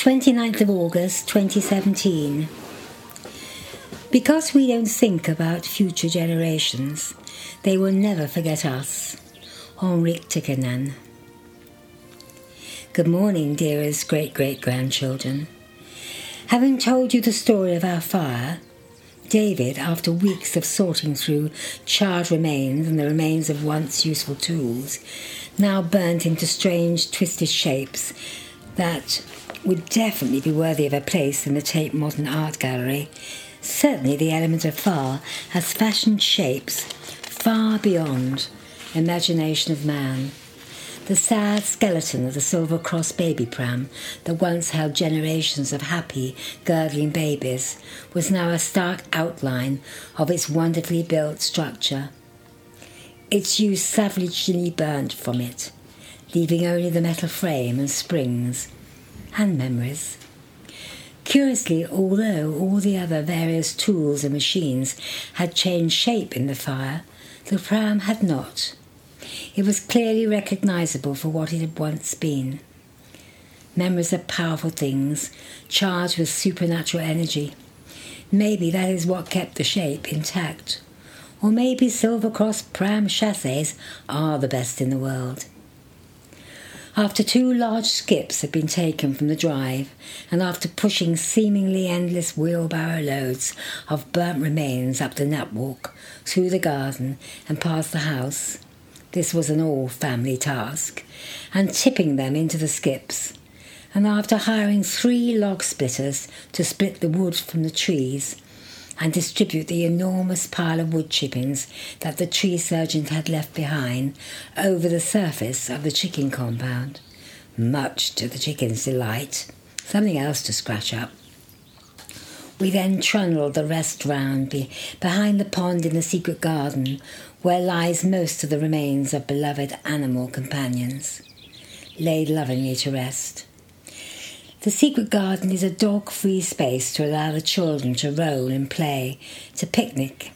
29th of August 2017. Because we don't think about future generations, they will never forget us. Henrik Tikkanen. Good morning, dearest great great grandchildren. Having told you the story of our fire, David, after weeks of sorting through charred remains and the remains of once useful tools, now burnt into strange, twisted shapes that would definitely be worthy of a place in the Tate Modern Art Gallery. Certainly, the element of fire has fashioned shapes far beyond imagination of man. The sad skeleton of the Silver Cross baby pram that once held generations of happy, gurgling babies was now a stark outline of its wonderfully built structure. Its use savagely burnt from it, leaving only the metal frame and springs and memories. Curiously, although all the other various tools and machines had changed shape in the fire, the pram had not. It was clearly recognizable for what it had once been. Memories are powerful things, charged with supernatural energy. Maybe that is what kept the shape intact. Or maybe Silver Cross pram chassis are the best in the world. After two large skips had been taken from the drive, and after pushing seemingly endless wheelbarrow loads of burnt remains up the nut walk, through the garden, and past the house, this was an all family task, and tipping them into the skips, and after hiring three log splitters to split the wood from the trees, and distribute the enormous pile of wood chippings that the tree surgeon had left behind over the surface of the chicken compound, much to the chicken's delight. Something else to scratch up. We then trundled the rest round be- behind the pond in the secret garden, where lies most of the remains of beloved animal companions, laid lovingly to rest. The secret garden is a dog free space to allow the children to roll and play, to picnic,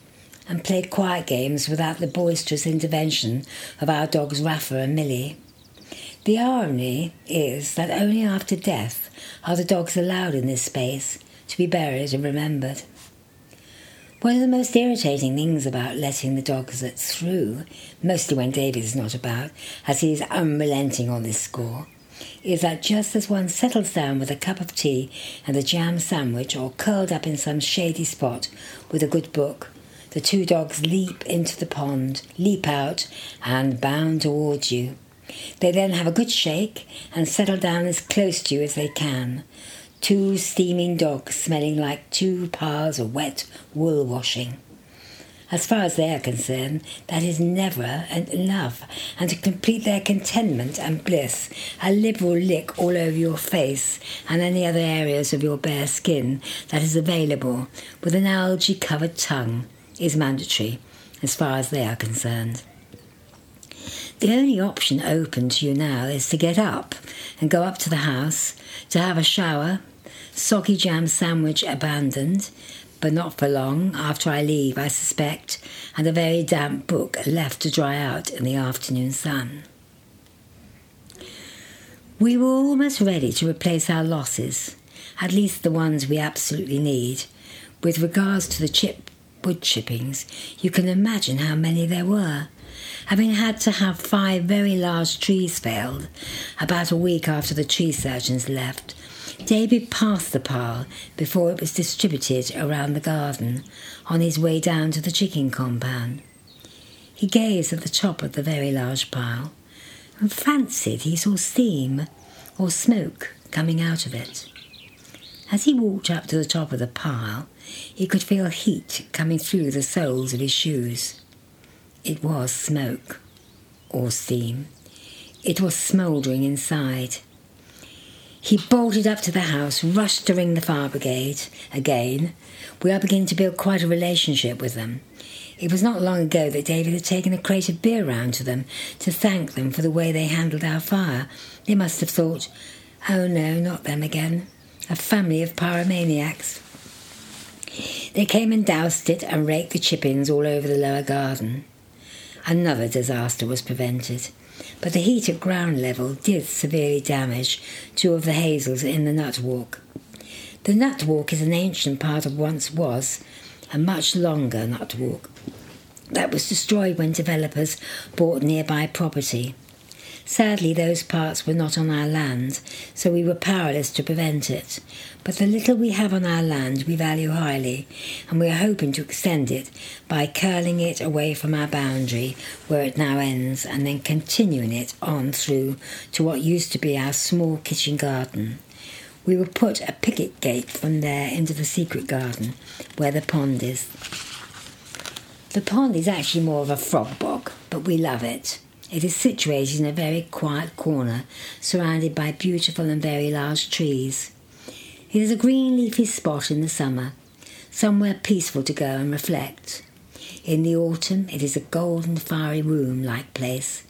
and play quiet games without the boisterous intervention of our dogs Rafa and Millie. The irony is that only after death are the dogs allowed in this space to be buried and remembered. One of the most irritating things about letting the dogs through, mostly when David is not about, as he is unrelenting on this score, is that just as one settles down with a cup of tea and a jam sandwich or curled up in some shady spot with a good book, the two dogs leap into the pond, leap out, and bound towards you. They then have a good shake and settle down as close to you as they can. Two steaming dogs smelling like two piles of wet wool washing. As far as they are concerned, that is never enough, and to complete their contentment and bliss, a liberal lick all over your face and any other areas of your bare skin that is available, with an algae covered tongue, is mandatory, as far as they are concerned. The only option open to you now is to get up and go up to the house, to have a shower, soggy jam sandwich abandoned, but not for long after I leave, I suspect, and a very damp book left to dry out in the afternoon sun. We were almost ready to replace our losses, at least the ones we absolutely need. With regards to the chip wood chippings, you can imagine how many there were. Having had to have five very large trees felled about a week after the tree surgeons left, David passed the pile before it was distributed around the garden on his way down to the chicken compound. He gazed at the top of the very large pile and fancied he saw steam or smoke coming out of it. As he walked up to the top of the pile, he could feel heat coming through the soles of his shoes. It was smoke or steam. It was smouldering inside. He bolted up to the house, rushed to ring the fire brigade again. We are beginning to build quite a relationship with them. It was not long ago that David had taken a crate of beer round to them to thank them for the way they handled our fire. They must have thought, oh no, not them again. A family of pyromaniacs. They came and doused it and raked the chippings all over the lower garden. another disaster was prevented. But the heat at ground level did severely damage two of the hazels in the nut walk. The nut walk is an ancient part of once was a much longer nut walk that was destroyed when developers bought nearby property. Sadly, those parts were not on our land, so we were powerless to prevent it. But the little we have on our land we value highly, and we are hoping to extend it by curling it away from our boundary where it now ends, and then continuing it on through to what used to be our small kitchen garden. We will put a picket gate from there into the secret garden where the pond is. The pond is actually more of a frog bog, but we love it. It is situated in a very quiet corner, surrounded by beautiful and very large trees. It is a green leafy spot in the summer, somewhere peaceful to go and reflect. In the autumn, it is a golden, fiery room like place,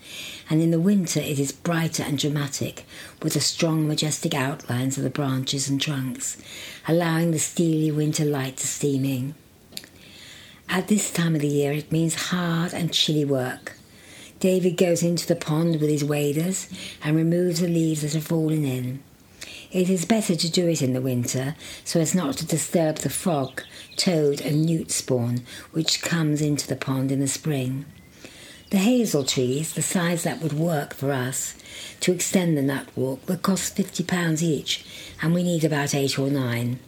and in the winter, it is brighter and dramatic, with the strong, majestic outlines of the branches and trunks, allowing the steely winter light to steam in. At this time of the year, it means hard and chilly work David goes into the pond with his waders and removes the leaves that have fallen in. It is better to do it in the winter so as not to disturb the frog, toad, and newt spawn which comes into the pond in the spring. The hazel trees, the size that would work for us to extend the nut walk, will cost £50 each, and we need about eight or nine.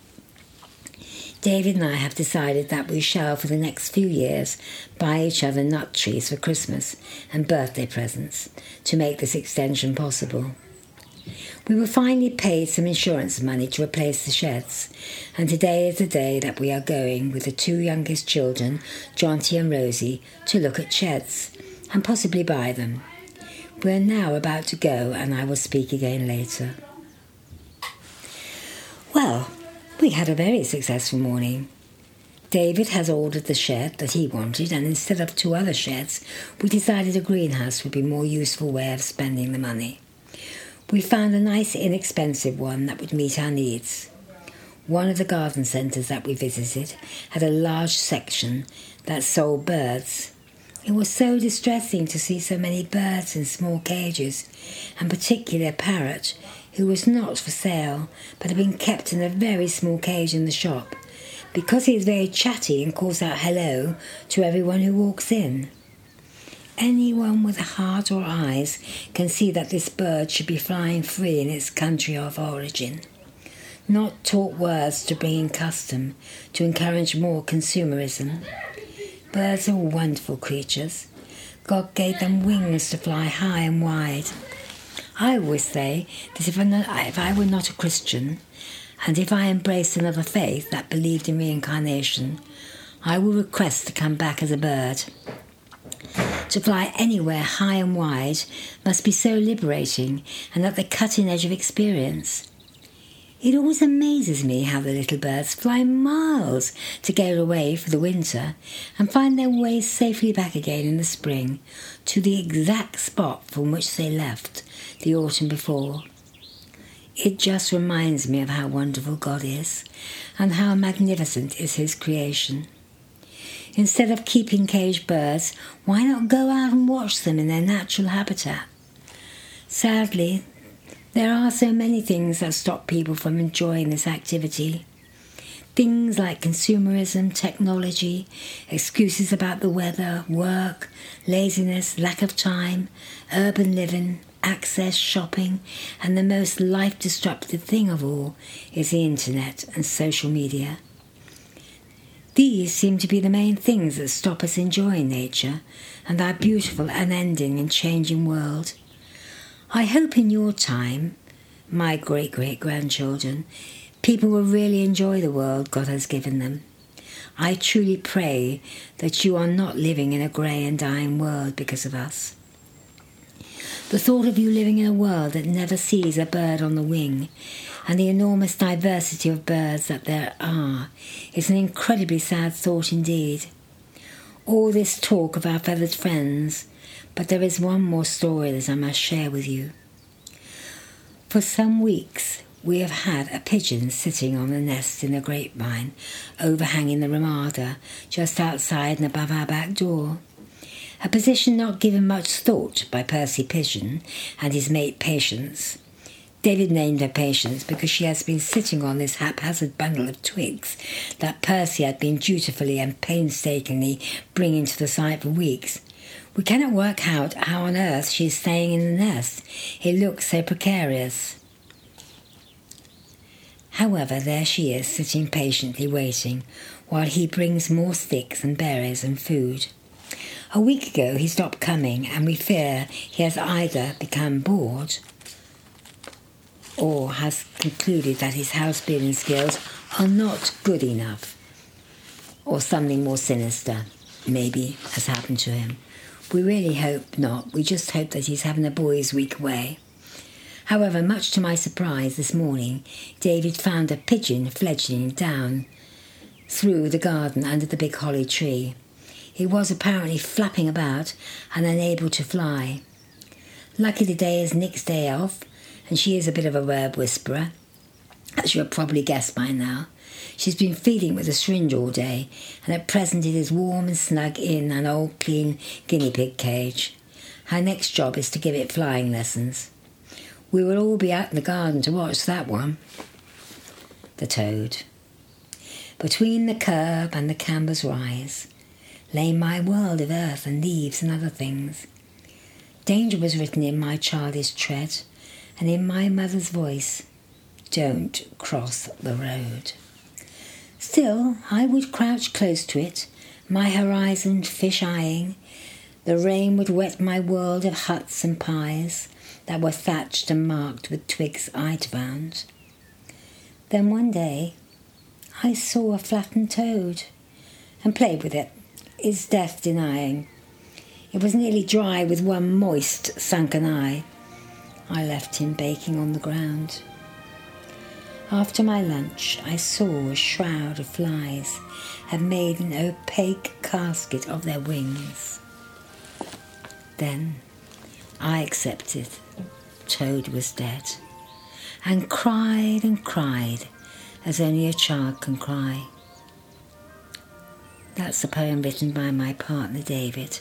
David and I have decided that we shall, for the next few years, buy each other nut trees for Christmas and birthday presents to make this extension possible. We were finally paid some insurance money to replace the sheds, and today is the day that we are going with the two youngest children, Jonty and Rosie, to look at sheds and possibly buy them. We are now about to go, and I will speak again later. Well, we had a very successful morning. David has ordered the shed that he wanted, and instead of two other sheds, we decided a greenhouse would be a more useful way of spending the money. We found a nice, inexpensive one that would meet our needs. One of the garden centres that we visited had a large section that sold birds. It was so distressing to see so many birds in small cages, and particularly a parrot who was not for sale but had been kept in a very small cage in the shop because he is very chatty and calls out hello to everyone who walks in. Anyone with a heart or eyes can see that this bird should be flying free in its country of origin. Not taught words to bring in custom to encourage more consumerism. Birds are wonderful creatures. God gave them wings to fly high and wide. I always say that if, if I were not a Christian, and if I embraced another faith that believed in reincarnation, I would request to come back as a bird. To fly anywhere high and wide must be so liberating and at the cutting edge of experience. It always amazes me how the little birds fly miles to get away for the winter and find their way safely back again in the spring to the exact spot from which they left the autumn before. It just reminds me of how wonderful God is and how magnificent is His creation. Instead of keeping caged birds, why not go out and watch them in their natural habitat? Sadly, there are so many things that stop people from enjoying this activity. Things like consumerism, technology, excuses about the weather, work, laziness, lack of time, urban living, access, shopping, and the most life disruptive thing of all is the internet and social media. These seem to be the main things that stop us enjoying nature and our beautiful, unending, and changing world. I hope in your time, my great great grandchildren, people will really enjoy the world God has given them. I truly pray that you are not living in a grey and dying world because of us. The thought of you living in a world that never sees a bird on the wing and the enormous diversity of birds that there are is an incredibly sad thought indeed. All this talk of our feathered friends but there is one more story that I must share with you. For some weeks, we have had a pigeon sitting on a nest in a grapevine overhanging the Ramada just outside and above our back door. a position not given much thought by Percy Pigeon and his mate Patience. David named her Patience because she has been sitting on this haphazard bundle of twigs that Percy had been dutifully and painstakingly bringing to the site for weeks. We cannot work out how on earth she is staying in the nest. It looks so precarious. However, there she is, sitting patiently waiting, while he brings more sticks and berries and food. A week ago he stopped coming, and we fear he has either become bored or has concluded that his house building skills are not good enough, or something more sinister, maybe, has happened to him. We really hope not. We just hope that he's having a boy's week away. However, much to my surprise this morning, David found a pigeon fledgling down through the garden under the big holly tree. He was apparently flapping about and unable to fly. Lucky today is Nick's day off, and she is a bit of a word whisperer, as you have probably guessed by now. She's been feeding with a syringe all day, and at present it is warm and snug in an old clean guinea pig cage. Her next job is to give it flying lessons. We will all be out in the garden to watch that one. The toad. Between the curb and the camber's rise lay my world of earth and leaves and other things. Danger was written in my childish tread, and in my mother's voice, Don't cross the road. Still, I would crouch close to it, my horizon fish eyeing. The rain would wet my world of huts and pies that were thatched and marked with twigs I'd found. Then one day I saw a flattened toad and played with it, its death denying. It was nearly dry with one moist, sunken eye. I left him baking on the ground. After my lunch, I saw a shroud of flies had made an opaque casket of their wings. Then I accepted Toad was dead and cried and cried as only a child can cry. That's a poem written by my partner David.